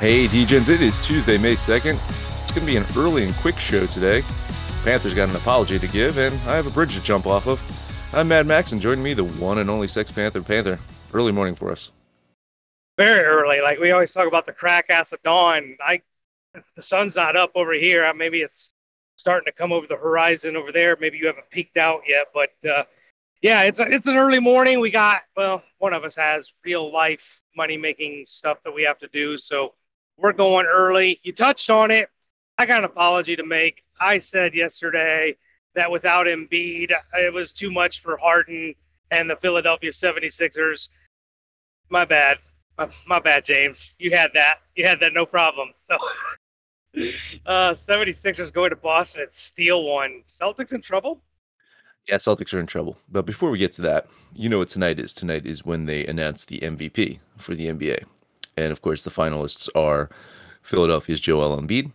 Hey, Degens, it is Tuesday, May 2nd. It's going to be an early and quick show today. Panthers got an apology to give, and I have a bridge to jump off of. I'm Mad Max, and joining me, the one and only Sex Panther Panther. Early morning for us. Very early. Like we always talk about the crack ass of dawn. I, the sun's not up over here. Maybe it's starting to come over the horizon over there. Maybe you haven't peeked out yet, but uh, yeah, it's a, it's an early morning. We got well, one of us has real life money making stuff that we have to do, so we're going early. You touched on it. I got an apology to make. I said yesterday that without Embiid, it was too much for Harden and the Philadelphia 76ers. My bad. My, bad, James. You had that. You had that no problem. So, uh, 76ers going to Boston and steal one. Celtics in trouble? Yeah, Celtics are in trouble. But before we get to that, you know what tonight is. Tonight is when they announce the MVP for the NBA. And of course, the finalists are Philadelphia's Joel Embiid,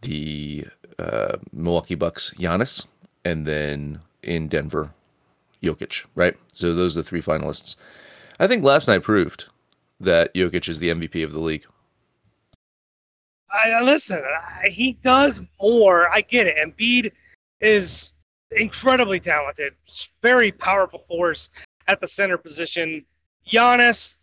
the uh, Milwaukee Bucks Giannis, and then in Denver, Jokic, right? So those are the three finalists. I think last night proved that Jokic is the MVP of the league. I listen. He does more. I get it. Embiid is incredibly talented, very powerful force at the center position. Giannis,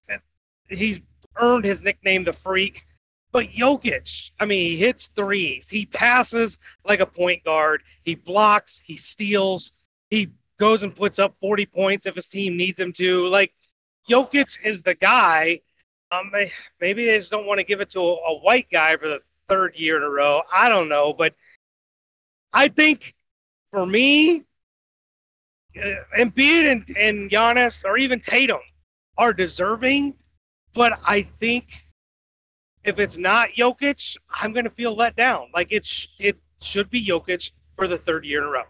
he's earned his nickname, the Freak. But Jokic, I mean, he hits threes. He passes like a point guard. He blocks. He steals. He goes and puts up 40 points if his team needs him to. Like, Jokic is the guy. Um, maybe they just don't want to give it to a, a white guy for the third year in a row. I don't know, but I think for me, uh, Embiid and, and Giannis or even Tatum are deserving, but I think if it's not Jokic, I'm going to feel let down. Like it, sh- it should be Jokic for the third year in a row.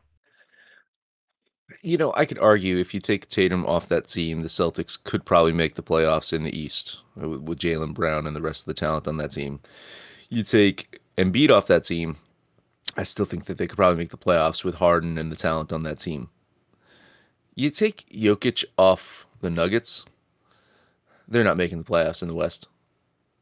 You know, I could argue if you take Tatum off that team, the Celtics could probably make the playoffs in the East with, Jaylen Brown and the rest of the talent on that team. You take Embiid off that team, I still think that they could probably make the playoffs with Harden and the talent on that team. You take Jokic off the Nuggets, they're not making the playoffs in the West.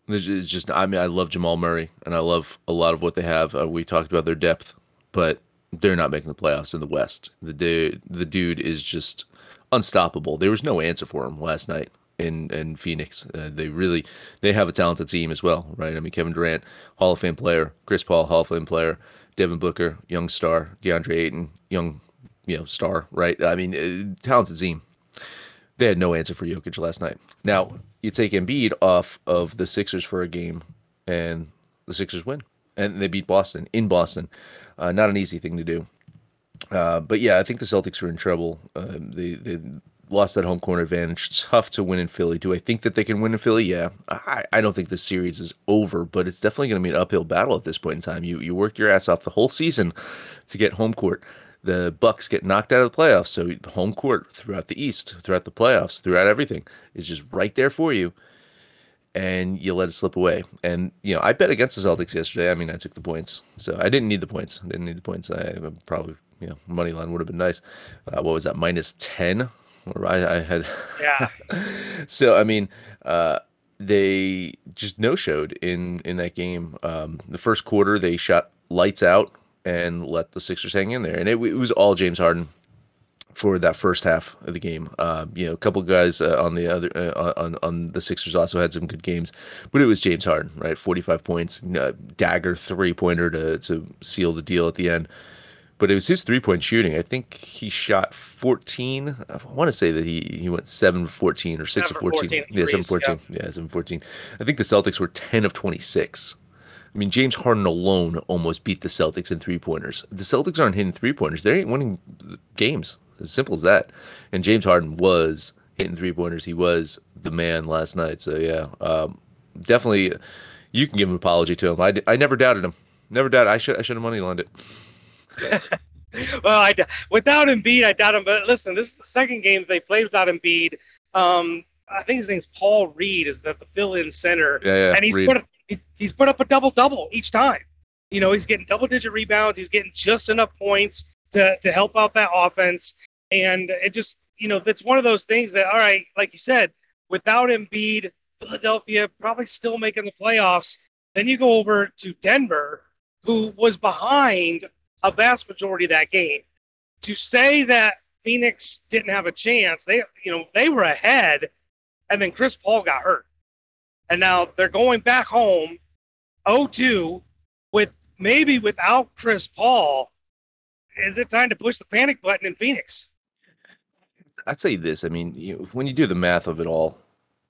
It's just, I mean, I love Jamal Murray and I love a lot of what they have. Uh, we talked about their depth, but they're not making the playoffs in the West. The dude, the dude is just unstoppable. There was no answer for him last night in in Phoenix. Uh, they really they have a talented team as well, right? I mean, Kevin Durant, Hall of Fame player, Chris Paul, Hall of Fame player, Devin Booker, young star, DeAndre Ayton, young you know star, right? I mean, uh, talented team. They had no answer for Jokic last night. Now you take Embiid off of the Sixers for a game, and the Sixers win, and they beat Boston in Boston. Uh, not an easy thing to do. Uh, but yeah, I think the Celtics are in trouble. Uh, they they lost that home court advantage. Tough to win in Philly. Do I think that they can win in Philly? Yeah. I, I don't think the series is over, but it's definitely going to be an uphill battle at this point in time. You you worked your ass off the whole season to get home court the Bucks get knocked out of the playoffs. So the home court throughout the East, throughout the playoffs, throughout everything is just right there for you. And you let it slip away. And, you know, I bet against the Celtics yesterday. I mean, I took the points. So I didn't need the points. I didn't need the points. I probably, you know, money line would have been nice. Uh, what was that? Minus 10? Or I, I had. Yeah. so, I mean, uh, they just no showed in in that game. Um, the first quarter, they shot lights out and let the Sixers hang in there. And it, it was all James Harden for that first half of the game. Uh, you know, a couple guys uh, on the other uh, on on the Sixers also had some good games, but it was James Harden, right? Forty five points, uh, dagger three pointer to to seal the deal at the end. But it was his three point shooting. I think he shot 14. I want to say that he, he went 7 14 or 6 of 14. 14 yeah, 7 14. Yeah. yeah, 7 14. I think the Celtics were 10 of 26 I mean, James Harden alone almost beat the Celtics in three pointers. The Celtics aren't hitting three pointers; they ain't winning games. As simple as that. And James Harden was hitting three pointers. He was the man last night. So yeah, um, definitely, you can give an apology to him. I, I never doubted him. Never doubted. I should I should have money lined it. well, I without Embiid, I doubt him. But listen, this is the second game they played without Embiid. Um, I think his name's Paul Reed, is the, the fill-in center, yeah, yeah, and he's Reed. put he's put up a double double each time. You know, he's getting double digit rebounds. He's getting just enough points to to help out that offense. And it just, you know, it's one of those things that, all right, like you said, without Embiid, Philadelphia probably still making the playoffs. Then you go over to Denver, who was behind a vast majority of that game. To say that Phoenix didn't have a chance, they you know they were ahead, and then Chris Paul got hurt, and now they're going back home, 0-2, with maybe without Chris Paul. Is it time to push the panic button in Phoenix? I'd say this. I mean, you, when you do the math of it all,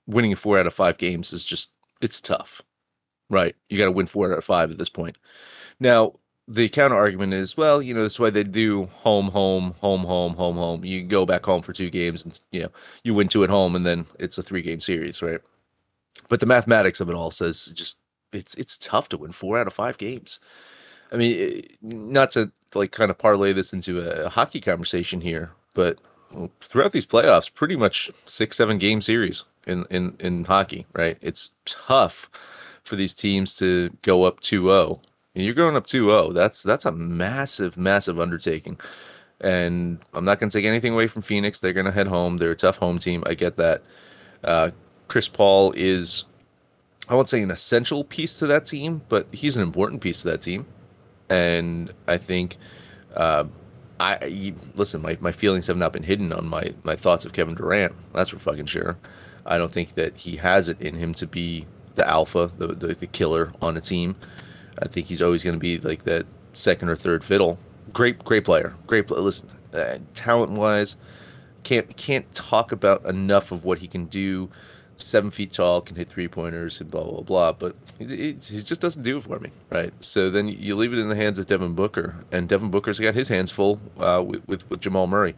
winning four out of five games is just it's tough, right? You got to win four out of five at this point. Now, the counter argument is, well, you know, that's why they do home, home, home, home, home, home. You go back home for two games, and you know, you win two at home, and then it's a three game series, right? But the mathematics of it all says just it's it's tough to win four out of five games. I mean, not to like kind of parlay this into a, a hockey conversation here, but throughout these playoffs, pretty much six, seven game series in, in, in hockey, right? It's tough for these teams to go up 2-0. And you're going up 2-0. That's that's a massive, massive undertaking. And I'm not going to take anything away from Phoenix. They're going to head home. They're a tough home team. I get that. Uh, Chris Paul is, I won't say an essential piece to that team, but he's an important piece to that team. And I think uh, I listen. My, my feelings have not been hidden on my my thoughts of Kevin Durant. That's for fucking sure. I don't think that he has it in him to be the alpha, the the, the killer on a team. I think he's always going to be like that second or third fiddle. Great, great player. Great. Listen, uh, talent wise, can't can't talk about enough of what he can do seven feet tall, can hit three pointers, and blah blah blah. But he just doesn't do it for me, right? So then you leave it in the hands of Devin Booker, and Devin Booker's got his hands full uh, with, with, with Jamal Murray.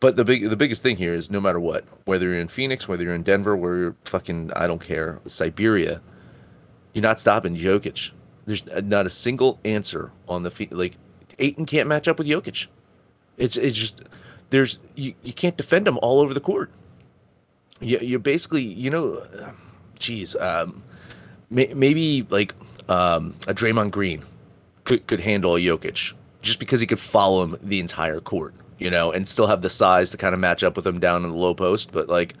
But the big the biggest thing here is no matter what, whether you're in Phoenix, whether you're in Denver, where you're fucking I don't care, Siberia, you're not stopping Jokic. There's not a single answer on the feet. Like Ayton can't match up with Jokic. It's it's just there's you, you can't defend him all over the court you, you're basically, you know, geez, um, may, maybe like um, a Draymond Green could could handle a Jokic just because he could follow him the entire court, you know, and still have the size to kind of match up with him down in the low post. But like,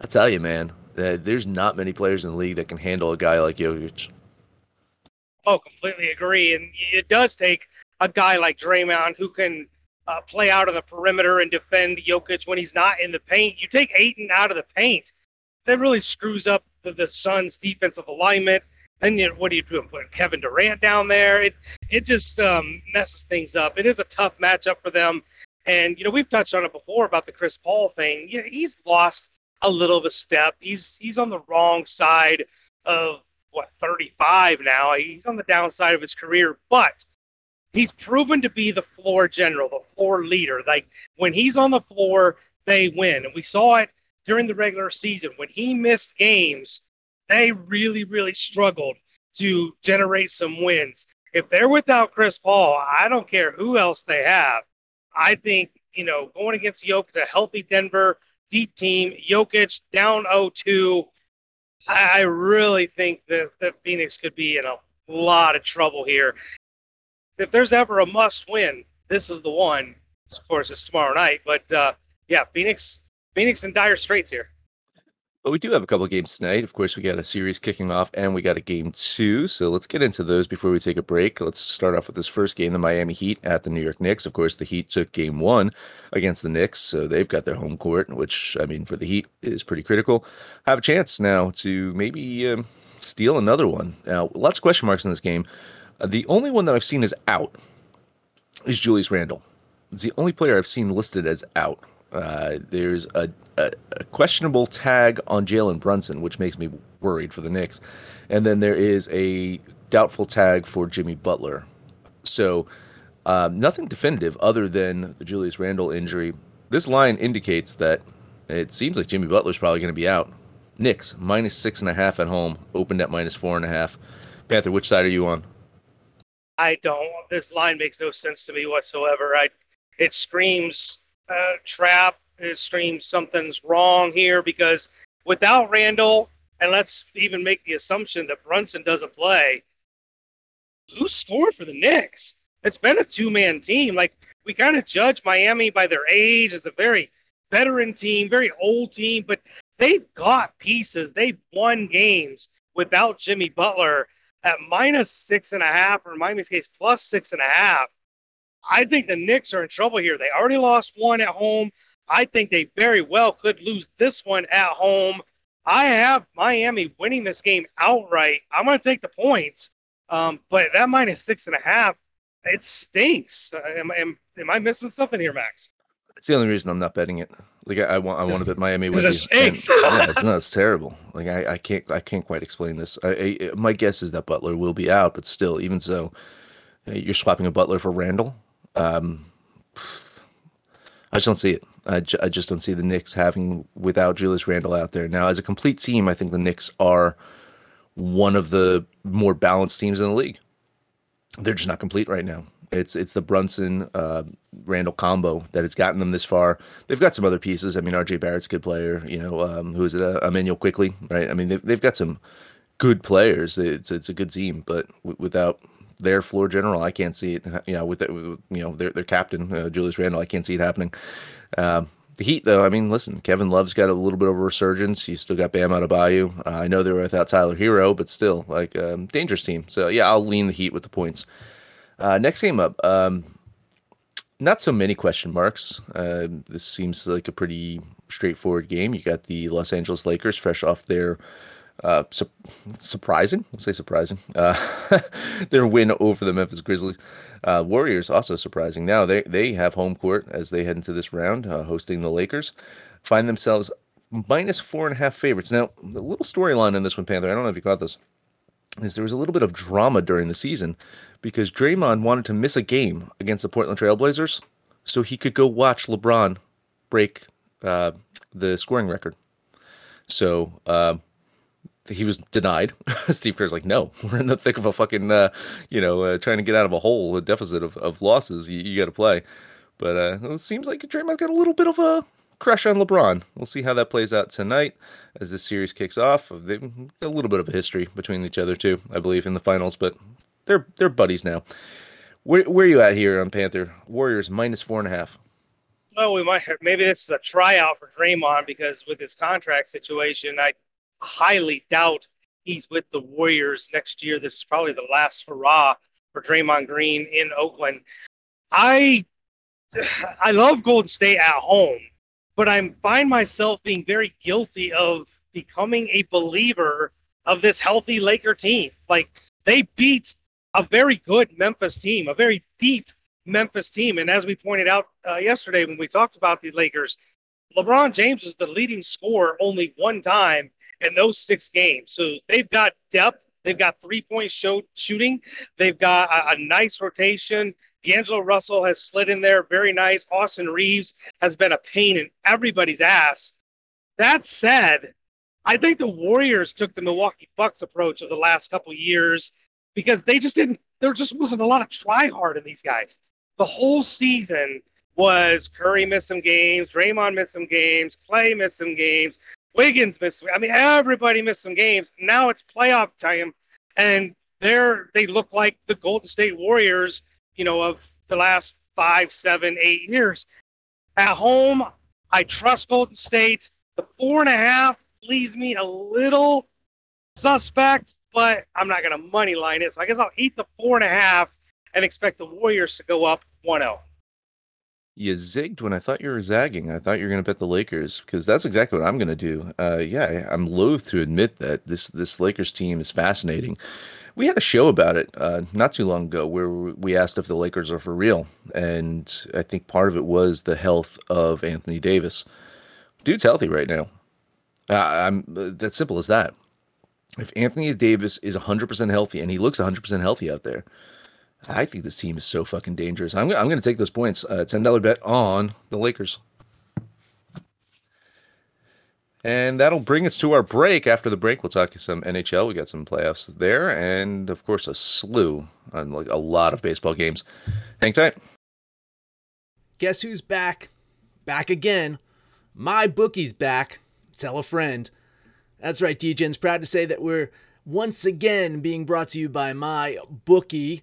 I tell you, man, uh, there's not many players in the league that can handle a guy like Jokic. Oh, completely agree. And it does take a guy like Draymond who can uh, play out of the perimeter and defend Jokic when he's not in the paint. You take Ayton out of the paint, that really screws up the, the Suns' defensive alignment. And you know, what do you do? Put Kevin Durant down there. It it just um, messes things up. It is a tough matchup for them. And you know we've touched on it before about the Chris Paul thing. Yeah, he's lost a little of a step. He's he's on the wrong side of what 35 now. He's on the downside of his career, but he's proven to be the floor general, the floor leader. Like when he's on the floor, they win. And we saw it during the regular season. When he missed games, they really, really struggled to generate some wins. If they're without Chris Paul, I don't care who else they have. I think, you know, going against Jokic, a healthy Denver deep team, Jokic down 0-2, I really think that, that Phoenix could be in a lot of trouble here if there's ever a must win, this is the one. Of course, it's tomorrow night, but uh, yeah, Phoenix, Phoenix in dire straits here. But we do have a couple of games tonight. Of course, we got a series kicking off, and we got a game two. So let's get into those before we take a break. Let's start off with this first game: the Miami Heat at the New York Knicks. Of course, the Heat took game one against the Knicks, so they've got their home court, which I mean, for the Heat is pretty critical. Have a chance now to maybe um, steal another one. Now, lots of question marks in this game. Uh, the only one that I've seen is out is Julius Randle. It's the only player I've seen listed as out. Uh, there's a, a, a, questionable tag on Jalen Brunson, which makes me worried for the Knicks. And then there is a doubtful tag for Jimmy Butler. So um, nothing definitive other than the Julius Randle injury. This line indicates that it seems like Jimmy Butler's probably going to be out. Knicks minus six and a half at home, opened at minus four and a half. Panther, which side are you on? I don't. This line makes no sense to me whatsoever. I, it screams uh, trap. It screams something's wrong here because without Randle, and let's even make the assumption that Brunson doesn't play, who scored for the Knicks? It's been a two-man team. Like we kind of judge Miami by their age. It's a very veteran team, very old team, but they've got pieces. They've won games without Jimmy Butler at minus six and a half, or in Miami's case, plus six and a half. I think the Knicks are in trouble here. They already lost one at home. I think they very well could lose this one at home. I have Miami winning this game outright. I'm going to take the points, um, but that minus six and a half, it stinks. Uh, am, am, am I missing something here, Max? It's the only reason I'm not betting it. Like I, I want, I want to bet Miami with you. And, yeah, it's not. It's terrible. Like I, I can't, I can't quite explain this. I, I, my guess is that Butler will be out, but still, even so, you're swapping a Butler for Randle. Um, I just don't see it. I, ju- I just don't see the Knicks having without Julius Randle out there. Now, as a complete team, I think the Knicks are one of the more balanced teams in the league. They're just not complete right now. It's it's the Brunson uh, Randle combo that has gotten them this far. They've got some other pieces. I mean, R.J. Barrett's a good player. You know, um, who is it? Uh, Immanuel Quickley, right? I mean, they've, they've got some good players. It's it's a good team, but w- without their floor general, I can't see it. You know, with, you know their their captain uh, Julius Randle, I can't see it happening. Um, the Heat, though, I mean, listen, Kevin Love's got a little bit of a resurgence. He's still got Bam Adebayo. Uh, I know they were without Tyler Herro, but still, like, um, dangerous team. So, yeah, I'll lean the Heat with the points. Uh, next game up, um, not so many question marks. Uh, this seems like a pretty straightforward game. You got the Los Angeles Lakers fresh off their uh, su- surprising, let's say surprising, uh, their win over the Memphis Grizzlies. Uh, Warriors also surprising. Now they they have home court as they head into this round, uh, hosting the Lakers. Find themselves minus four and a half favorites. Now the little storyline in this one, Panther. I don't know if you caught this. Is there was a little bit of drama during the season because Draymond wanted to miss a game against the Portland Trailblazers so he could go watch LeBron break uh, the scoring record. So uh, he was denied. Steve Kerr's like, no, we're in the thick of a fucking, uh, you know, uh, trying to get out of a hole, a deficit of, of losses. You, you got to play. But uh, it seems like Draymond's got a little bit of a crush on LeBron. We'll see how that plays out tonight as this series kicks off. A little bit of a history between each other too, I believe, in the finals, but they're they're buddies now. Where where are you at here on Panther Warriors minus four and a half? Well, we might have, maybe this is a tryout for Draymond because with his contract situation, I highly doubt he's with the Warriors next year. This is probably the last hurrah for Draymond Green in Oakland. I I love Golden State at home, but I find myself being very guilty of becoming a believer of this healthy Laker team. Like they beat a very good Memphis team, a very deep Memphis team, and as we pointed out uh, yesterday when we talked about the Lakers, LeBron James is the leading scorer only one time in those six games. So they've got depth. They've got three point show, shooting. They've got a, a nice rotation. D'Angelo Russell has slid in there very nice. Austin Reaves has been a pain in everybody's ass. That said, I think the Warriors took the Milwaukee Bucks approach of the last couple years because they just didn't. There just wasn't a lot of try hard in these guys. The whole season was Curry missed some games, Draymond missed some games, Clay missed some games, Wiggins missed. I mean, everybody missed some games. Now it's playoff time, and they're they look like the Golden State Warriors, you know, of the last five, seven, eight years. At home, I trust Golden State. The four and a half leaves me a little suspect, but I'm not going to money line it. So I guess I'll eat the four and a half and expect the Warriors to go up 1 0 you zigged when I thought you were zagging. I thought you were going to bet the Lakers because that's exactly what I'm going to do. Uh, yeah, I'm loath to admit that this this Lakers team is fascinating. We had a show about it uh, not too long ago where we asked if the Lakers are for real, and I think part of it was the health of Anthony Davis. Dude's healthy right now. Uh, I'm that's simple as that. If Anthony Davis is 100% healthy and he looks 100% healthy out there, I think this team is so fucking dangerous. I'm, I'm going to take those points. Uh, $10 bet on the Lakers. And that'll bring us to our break. After the break, we'll talk to some NHL. We got some playoffs there, and of course, a slew on like a lot of baseball games. Hang tight. Guess who's back? Back again. My bookie's back. Tell a friend. That's right, DJ's proud to say that we're once again being brought to you by my bookie.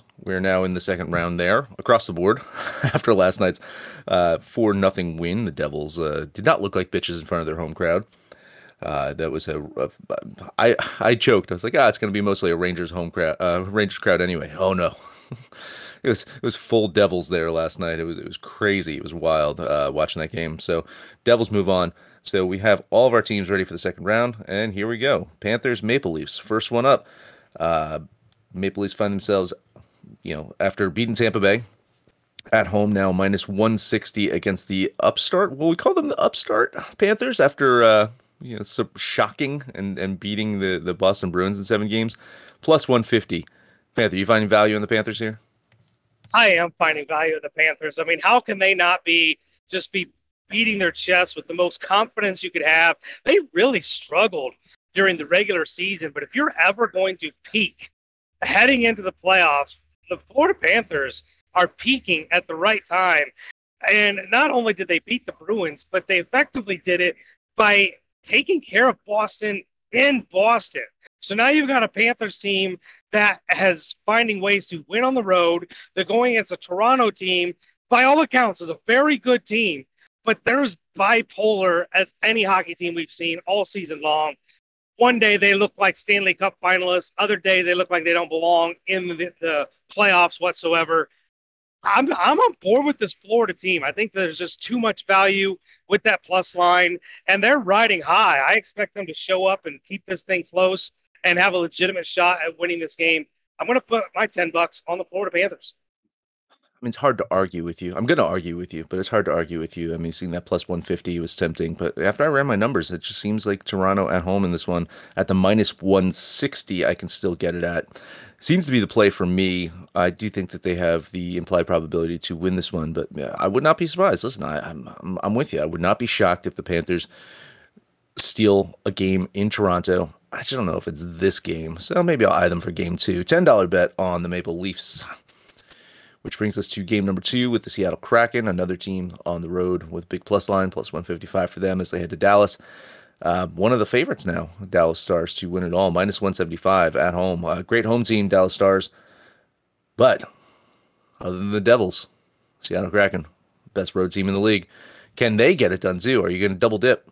We're now in the second round there across the board after last night's uh, four nothing win. The Devils uh, did not look like bitches in front of their home crowd. Uh, that was a, a I I choked. I was like, ah, it's going to be mostly a Rangers home crowd, uh, Rangers crowd anyway. Oh no, it was it was full Devils there last night. It was it was crazy. It was wild uh, watching that game. So Devils move on. So we have all of our teams ready for the second round, and here we go. Panthers, Maple Leafs, first one up. Uh, Maple Leafs find themselves you know, after beating Tampa Bay at home now minus 160 against the upstart. Well, we call them the upstart Panthers after uh, you know, shocking and and beating the the Boston Bruins in seven games, plus 150. Panther, you finding value in the Panthers here? I am finding value in the Panthers. I mean, how can they not be just be beating their chest with the most confidence you could have? They really struggled during the regular season, but if you're ever going to peak heading into the playoffs, the Florida Panthers are peaking at the right time. And not only did they beat the Bruins, but they effectively did it by taking care of Boston in Boston. So now you've got a Panthers team that has finding ways to win on the road. They're going against a Toronto team, by all accounts, is a very good team, but they're as bipolar as any hockey team we've seen all season long one day they look like Stanley Cup finalists, other days they look like they don't belong in the, the playoffs whatsoever. I'm I'm on board with this Florida team. I think there's just too much value with that plus line, and they're riding high. I expect them to show up and keep this thing close and have a legitimate shot at winning this game. I'm going to put my ten bucks on the Florida Panthers. I mean, it's hard to argue with you. I'm going to argue with you, but it's hard to argue with you. I mean, seeing that plus 150 was tempting, but after I ran my numbers, it just seems like Toronto at home in this one at the minus 160, I can still get it at. Seems to be the play for me. I do think that they have the implied probability to win this one, but I would not be surprised. Listen, I, I'm, I'm I'm with you. I would not be shocked if the Panthers steal a game in Toronto. I just don't know if it's this game, so maybe I'll eye them for game two. Ten dollar bet on the Maple Leafs which brings us to game number two with the Seattle Kraken, another team on the road with big plus line, plus 155 for them as they head to Dallas. Uh, one of the favorites now, Dallas Stars, to win it all, minus 175 at home. Uh, great home team, Dallas Stars. But other than the Devils, Seattle Kraken, best road team in the league. Can they get it done too? Are you going to double dip?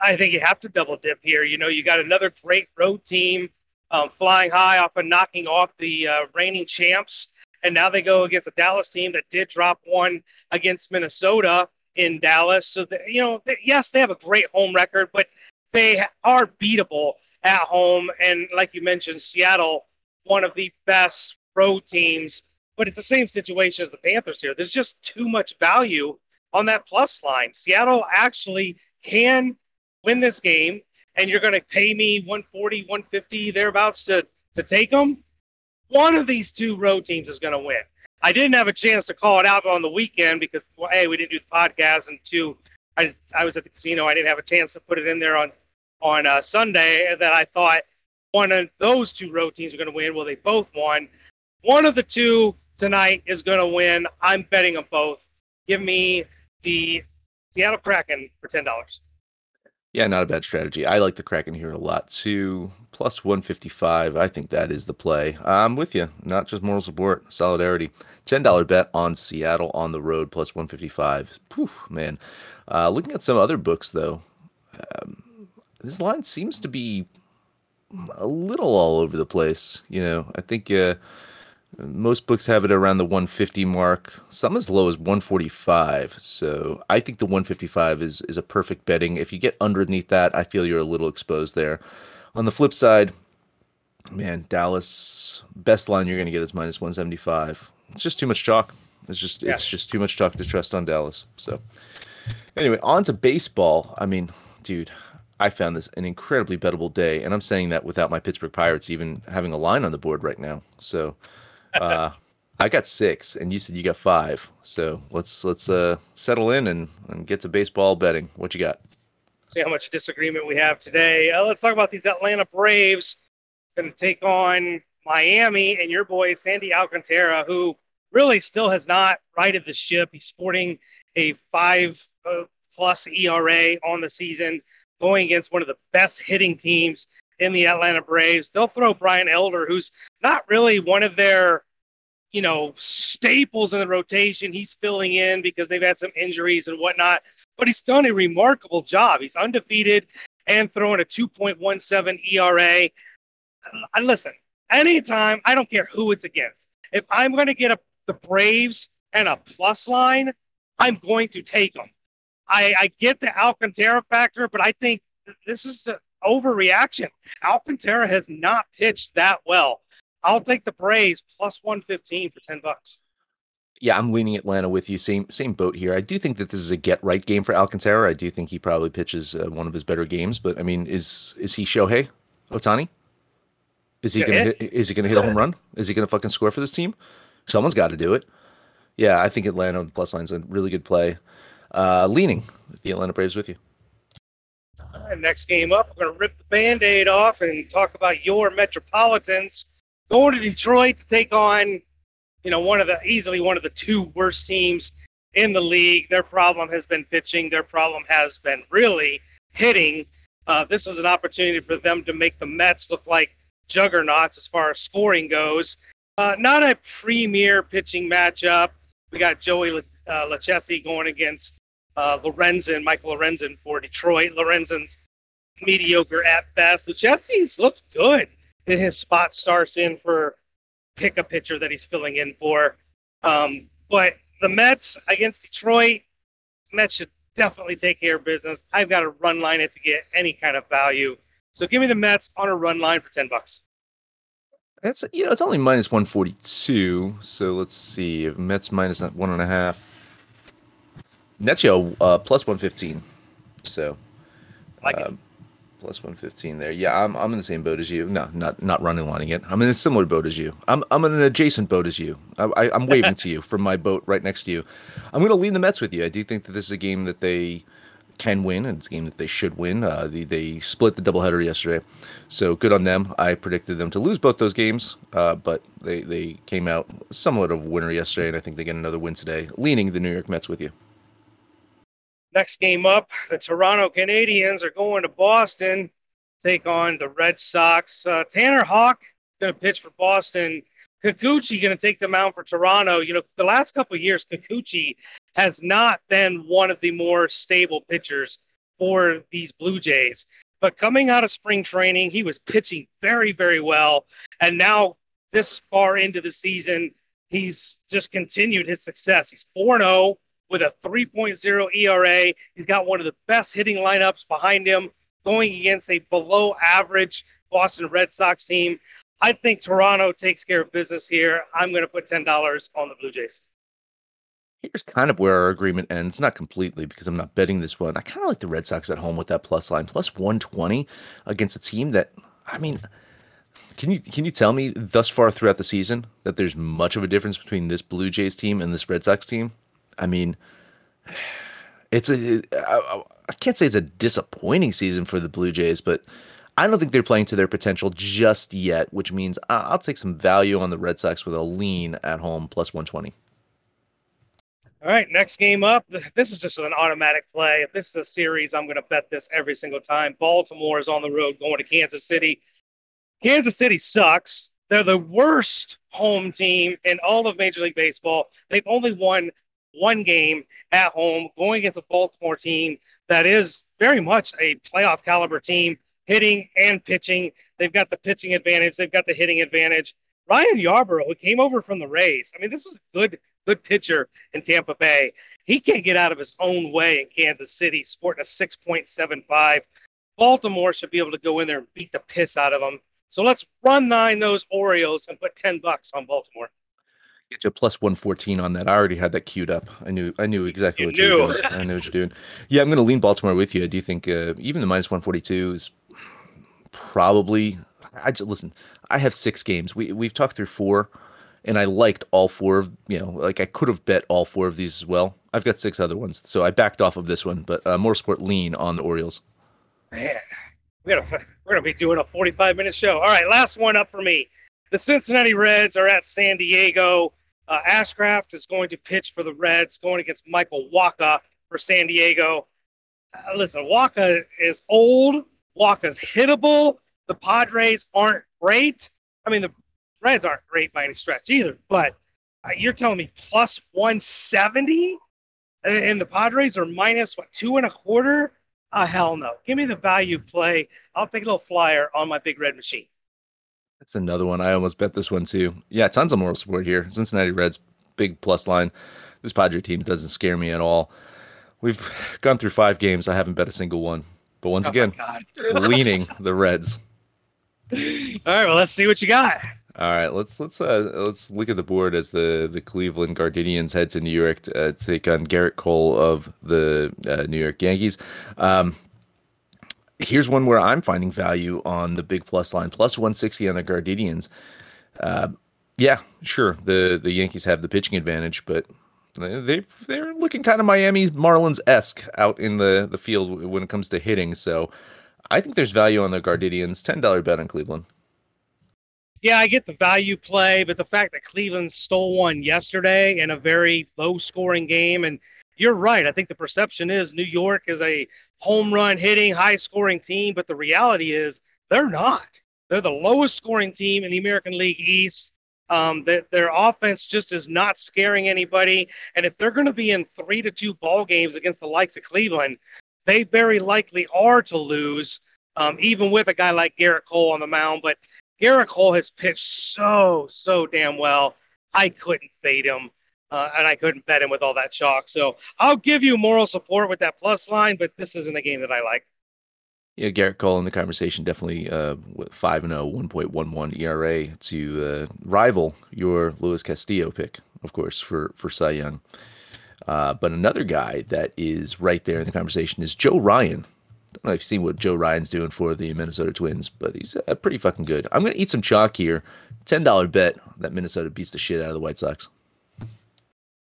I think you have to double dip here. You know, you got another great road team um, flying high off and knocking off the uh, reigning champs and now they go against a Dallas team that did drop one against Minnesota in Dallas. So you know, yes, they have a great home record, but they are beatable. at home. And like you mentioned, Seattle, one of the best road teams, but it's the same situation as the Panthers here. There's just too much value on that plus line. Seattle actually can win this game, and you're going to pay me 140, 150 thereabouts to to take them. One of these two road teams is going to win. I didn't have a chance to call it out on the weekend because well, a we didn't do the podcast, and two, I just I was at the casino. I didn't have a chance to put it in there on on uh, Sunday. That I thought one of those two road teams are going to win. Well, they both won. One of the two tonight is going to win. I'm betting them both. Give me the Seattle Kraken for ten dollars. Yeah, not a bad strategy. I like the Kraken here a lot too. Plus 155. I think that is the play. I'm with you. Not just moral support, solidarity. $10 bet on Seattle on the road, plus 155. Whew, man. Uh, looking at some other books, though, um, this line seems to be a little all over the place. You know, I think uh, most books have it around the 150 mark, some as low as 145. So I think the 155 is is a perfect betting. If you get underneath that, I feel you're a little exposed there. On the flip side, man, Dallas best line you're going to get is minus 175. It's just too much chalk. It's just yeah. it's just too much chalk to trust on Dallas. So anyway, on to baseball. I mean, dude, I found this an incredibly bettable day, and I'm saying that without my Pittsburgh Pirates even having a line on the board right now. So uh, I got six, and you said you got five. So let's let's uh, settle in and, and get to baseball betting. What you got? See how much disagreement we have today. Uh, let's talk about these Atlanta Braves. Going to take on Miami and your boy Sandy Alcantara, who really still has not righted the ship. He's sporting a five uh, plus ERA on the season, going against one of the best hitting teams in the Atlanta Braves. They'll throw Brian Elder, who's not really one of their, you know, staples in the rotation. He's filling in because they've had some injuries and whatnot, but he's done a remarkable job. He's undefeated and throwing a 2.17 ERA. And listen, anytime, I don't care who it's against. If I'm going to get a, the Braves and a plus line, I'm going to take them. I, I get the Alcantara factor, but I think this is a, overreaction. Alcantara has not pitched that well. I'll take the Braves plus 115 for 10 bucks. Yeah, I'm leaning Atlanta with you. Same same boat here. I do think that this is a get right game for Alcantara. I do think he probably pitches uh, one of his better games. But I mean, is is he Shohei Ohtani? Is he gonna hit, is he gonna hit a home run? Is he gonna fucking score for this team? Someone's got to do it. Yeah, I think Atlanta on the plus line's a really good play. Uh, leaning the Atlanta Braves with you. And next game up, we're going to rip the band aid off and talk about your Metropolitans going to Detroit to take on, you know, one of the easily one of the two worst teams in the league. Their problem has been pitching, their problem has been really hitting. Uh, this is an opportunity for them to make the Mets look like juggernauts as far as scoring goes. Uh, not a premier pitching matchup. We got Joey uh, going against uh, Lorenzen, Michael Lorenzen for Detroit. Lorenzen's mediocre at best. Lucchesi's looked good in his spot starts in for pick a pitcher that he's filling in for. Um, but the Mets against Detroit, Mets should definitely take care of business. I've got to run line it to get any kind of value. So give me the Mets on a run line for ten bucks. That's you know it's only minus one forty two. So let's see Mets minus one and a half. Necho uh, plus 115. So, like um, plus 115 there. Yeah, I'm, I'm in the same boat as you. No, not not running lining it. I'm in a similar boat as you. I'm I'm in an adjacent boat as you. I, I, am waving to you from my boat right next to you. I'm going to lean the Mets with you. I do think that this is a game that they can win, and it's a game that they should win. Uh, they, they split the doubleheader yesterday, so good on them. I predicted them to lose both those games, uh, but they, they came out somewhat of a winner yesterday, and I think they get another win today. Leaning the New York Mets with you. Next game up, the Toronto Canadians are going to Boston, take on the Red Sox. Uh, Tanner Houck going to pitch for Boston. Kikuchi going to take them out for Toronto. You know, the last couple years, Kikuchi has not been one of the more stable pitchers for these Blue Jays. But coming out of spring training, he was pitching very, very well. And now, this far into the season, he's just continued his success. He's 4 0 with a 3.0 ERA. He's got one of the best hitting lineups behind him. going against a below average Boston Red Sox team. I think Toronto takes care of business here. I'm going to put $10 on the Blue Jays. Here's kind of where our agreement ends. Not completely because I'm not betting this one. I kind of like the Red Sox at home with that plus line, plus 120 against a team that, I mean, can you can you tell me thus far throughout the season that there's much of a difference between this Blue Jays team and this Red Sox team? I mean, it's a I, I can't say it's a disappointing season for the Blue Jays, but I don't think they're playing to their potential just yet, which means I'll take some value on the Red Sox with a lean at home plus 120. All right, next game up. This is just an automatic play. If this is a series, I'm going to bet this every single time. Baltimore is on the road going to Kansas City. Kansas City sucks. They're the worst home team in all of Major League Baseball. They've only won one game at home going against a Baltimore team that is very much a playoff caliber team, hitting and pitching. They've got the pitching advantage, they've got the hitting advantage. Ryan Yarbrough, who came over from the Rays, I mean, this was a good good pitcher in Tampa Bay. He can't get out of his own way in Kansas City, sporting a 6.75. Baltimore should be able to go in there and beat the piss out of them. So let's run nine those Orioles and put 10 bucks on Baltimore. Get you a plus 114 on that. I already had that queued up. I knew I knew exactly You what you were doing. I knew what you're doing. Yeah, I'm going to lean Baltimore with you. I do think uh, even the minus 142 is probably. I just listen. I have six games. We we've talked through four, and I liked all four of you know. Like I could have bet all four of these as well. I've got six other ones, so I backed off of this one. But uh, more sport lean on the Orioles. Man, we gotta, we're going to be doing a 45 minute show. All right, last one up for me. The Cincinnati Reds are at San Diego. Uh, Ashcraft is going to pitch for the Reds, going against Michael Wacha for San Diego. Uh, listen, Wacha is old. Wacha's hittable. The Padres aren't great. I mean, the Reds aren't great by any stretch either, but uh, you're telling me plus 170? And, the Padres are minus, what, two and a quarter? Ah, hell no. Give me the value play. I'll take a little flyer on my big red machine. That's another one. I almost bet this one too. Yeah, tons of moral support here. Cincinnati Reds, big plus line. This Padre team doesn't scare me at all. We've gone through five games. I haven't bet a single one. But once Oh again, leaning the Reds. All right, well, let's see what you got. All right, let's let's uh let's look at the board as the the Cleveland Guardians head to New York to uh, take on Gerrit Cole of the uh, New York Yankees. Um, here's one where I'm finding value on the big plus line, plus 160 on the Guardians. Uh, yeah, sure, the the Yankees have the pitching advantage, but they they're looking kind of Miami Marlins esque out in the the field when it comes to hitting. So I think there's value on the Guardians. Ten dollar bet on Cleveland. Yeah, I get the value play, but the fact that Cleveland stole one yesterday in a very low scoring game, and you're right. I think the perception is New York is a home run hitting, high scoring team, but the reality is they're not. They're the lowest scoring team in the American League East. Um, their, their offense just is not scaring anybody. And if they're going to be in three to two ball games against the likes of Cleveland, they very likely are to lose, um, even with a guy like Gerrit Cole on the mound. But Gerrit Cole has pitched so, so damn well. I couldn't fade him, uh, and I couldn't bet him with all that chalk. So I'll give you moral support with that plus line, but this isn't a game that I like. Yeah, Gerrit Cole in the conversation definitely uh, 5 and 0, 1.11 ERA to uh, rival your Luis Castillo pick, of course, for, for Cy Young. Uh, but another guy that is right there in the conversation is Joe Ryan. I don't know if you've seen what Joe Ryan's doing for the Minnesota Twins, but he's uh, pretty fucking good. I'm going to eat some chalk here. $10 bet that Minnesota beats the shit out of the White Sox.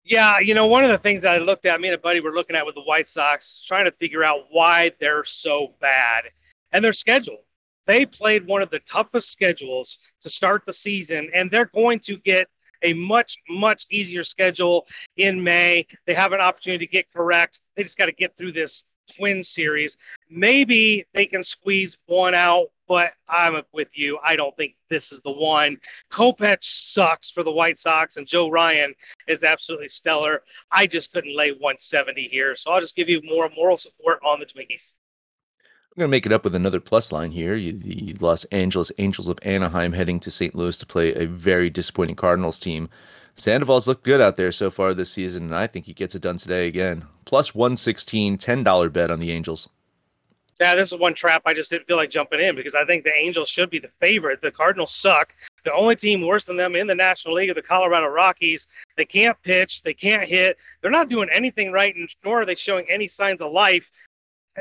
Yeah, you know, one of the things that I looked at, me and a buddy were looking at with the White Sox, trying to figure out why they're so bad and their schedule. They played one of the toughest schedules to start the season, and they're going to get a much, much easier schedule in May. They have an opportunity to get correct. They just got to get through this twin series. Maybe they can squeeze one out, but I'm with you. I don't think this is the one. Kopech sucks for the White Sox, and Joe Ryan is absolutely stellar. I just couldn't lay 170 here, so I'll just give you more moral support on the Twinkies. I'm going to make it up with another plus line here. The Los Angeles Angels of Anaheim heading to St. Louis to play a very disappointing Cardinals team. Sandoval's looked good out there so far this season, and I think he gets it done today again. Plus 116, $10 bet on the Angels. Yeah, this is one trap I just didn't feel like jumping in because I think the Angels should be the favorite. The Cardinals suck. The only team worse than them in the National League are the Colorado Rockies. They can't pitch, they can't hit. They're not doing anything right, and nor are they showing any signs of life.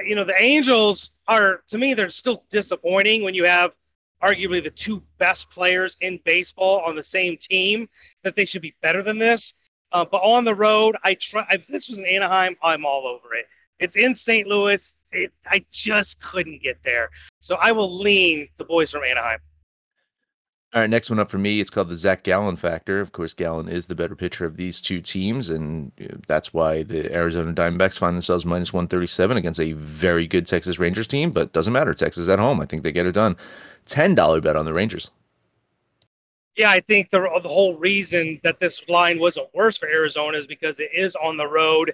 You know, the Angels are, to me, they're still disappointing when you have arguably the two best players in baseball on the same team. That they should be better than this. Uh, but on the road, I try. If this was in Anaheim, I'm all over it. It's in St. Louis. It, I just couldn't get there. So I will lean the boys from Anaheim. All right, next one up for me. It's called the Zach Gallen factor. Of course, Gallen is the better pitcher of these two teams, and that's why the Arizona Diamondbacks find themselves minus 137 against a very good Texas Rangers team. But doesn't matter. Texas at home. I think they get it done. $10 bet on the Rangers. Yeah, I think the, the whole reason that this line wasn't worse for Arizona is because it is on the road.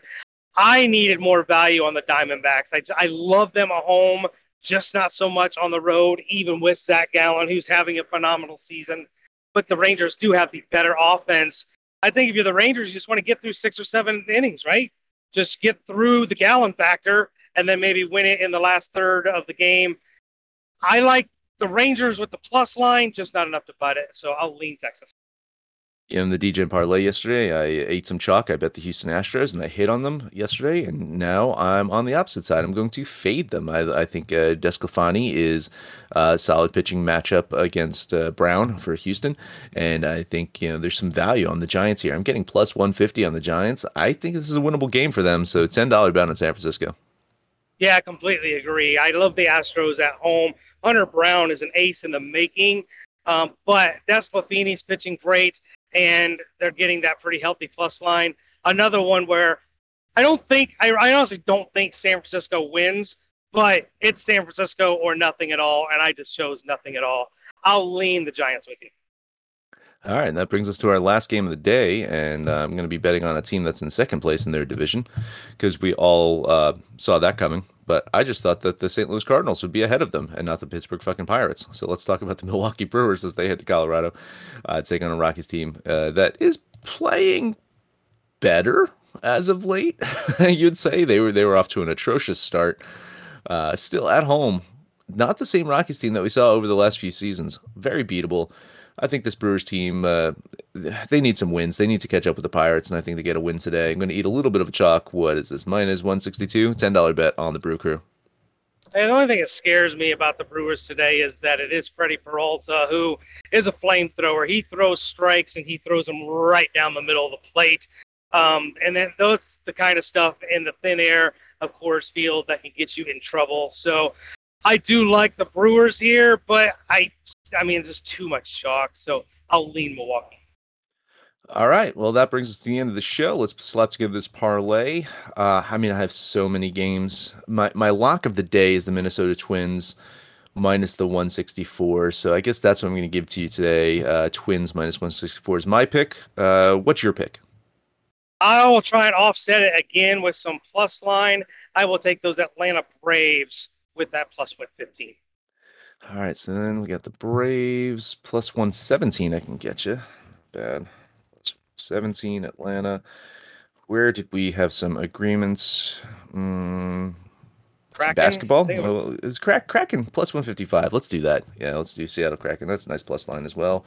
I needed more value on the Diamondbacks. I, I love them at home, just not so much on the road, even with Zach Gallen, who's having a phenomenal season. But the Rangers do have the better offense. I think if you're the Rangers, you just want to get through six or seven innings, right? Just get through the Gallen factor and then maybe win it in the last third of the game. I like the Rangers with the plus line, just not enough to butt it. So I'll lean Texas in the DJ parlay yesterday. I ate some chalk. I bet the Houston Astros, and I hit on them yesterday. And now I'm on the opposite side. I'm going to fade them. I, I think uh, DeSclafani is a solid pitching matchup against uh, Brown for Houston, and I think you know there's some value on the Giants here. I'm getting plus 150 on the Giants. I think this is a winnable game for them. So ten dollar bet on San Francisco. Yeah, I completely agree. I love the Astros at home. Hunter Brown is an ace in the making. Um, but DeSclafani's pitching great and they're getting that pretty healthy plus line. Another one where I don't think I, I honestly don't think San Francisco wins, but it's San Francisco or nothing at all, and I just chose nothing at all. I'll lean the Giants with you. All right, and that brings us to our last game of the day, and uh, I'm going to be betting on a team that's in second place in their division because we all uh, saw that coming. But I just thought that the St. Louis Cardinals would be ahead of them and not the Pittsburgh fucking Pirates. So let's talk about the Milwaukee Brewers as they head to Colorado, uh, take on a Rockies team uh, that is playing better as of late. You'd say they were they were off to an atrocious start. Uh, still at home, not the same Rockies team that we saw over the last few seasons. Very beatable. I think this Brewers team, uh, they need some wins. They need to catch up with the Pirates, and I think they get a win today. I'm going to eat a little bit of a chalk. What is this? Minus 162, $10 bet on the Brew Crew. And the only thing that scares me about the Brewers today is that it is Freddie Peralta, who is a flamethrower. He throws strikes and he throws them right down the middle of the plate. Um, and then that's the kind of stuff in the thin air of Coors Field that can get you in trouble. So I do like the Brewers here, but I I mean, just too much chalk. So I'll lean Milwaukee. All right. Well, that brings us to the end of the show. Let's let's give this parlay. Uh, I mean, I have so many games. My my lock of the day is the Minnesota Twins minus the 164. So I guess that's what I'm going to give to you today. Uh, Twins minus 164 is my pick. Uh, what's your pick? I will try and offset it again with some plus line. I will take those Atlanta Braves with that plus 115. All right, so then we got the Braves plus 117. I can get you. Bad. Plus 17, Atlanta. Where did we have some agreements? Mm, basketball? Well, it's crack, Kraken plus 155. Let's do that. Yeah, let's do Seattle Kraken. That's a nice plus line as well.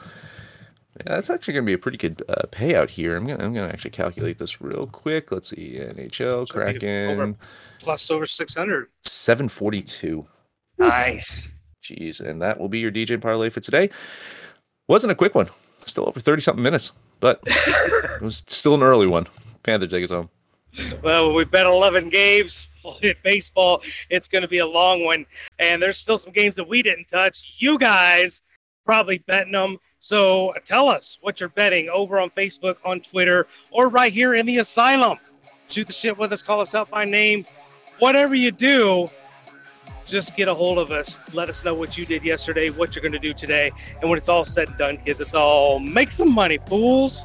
Yeah, that's actually going to be a pretty good uh, payout here. I'm going I'm going to actually calculate this real quick. Let's see. NHL, Kraken. Over, plus over 600. 742. Nice. Jeez, and that will be your DJ parlay for today. Wasn't a quick one. Still over 30 something minutes, but it was still an early one. Panther, take us home. Well, we've bet 11 games. in Baseball, it's going to be a long one. And there's still some games that we didn't touch. You guys probably betting them. So tell us what you're betting over on Facebook, on Twitter, or right here in the asylum. Shoot the shit with us, call us out by name. Whatever you do, just get a hold of us. Let us know what you did yesterday, what you're going to do today. And when it's all said and done, kids, it's all make some money, fools.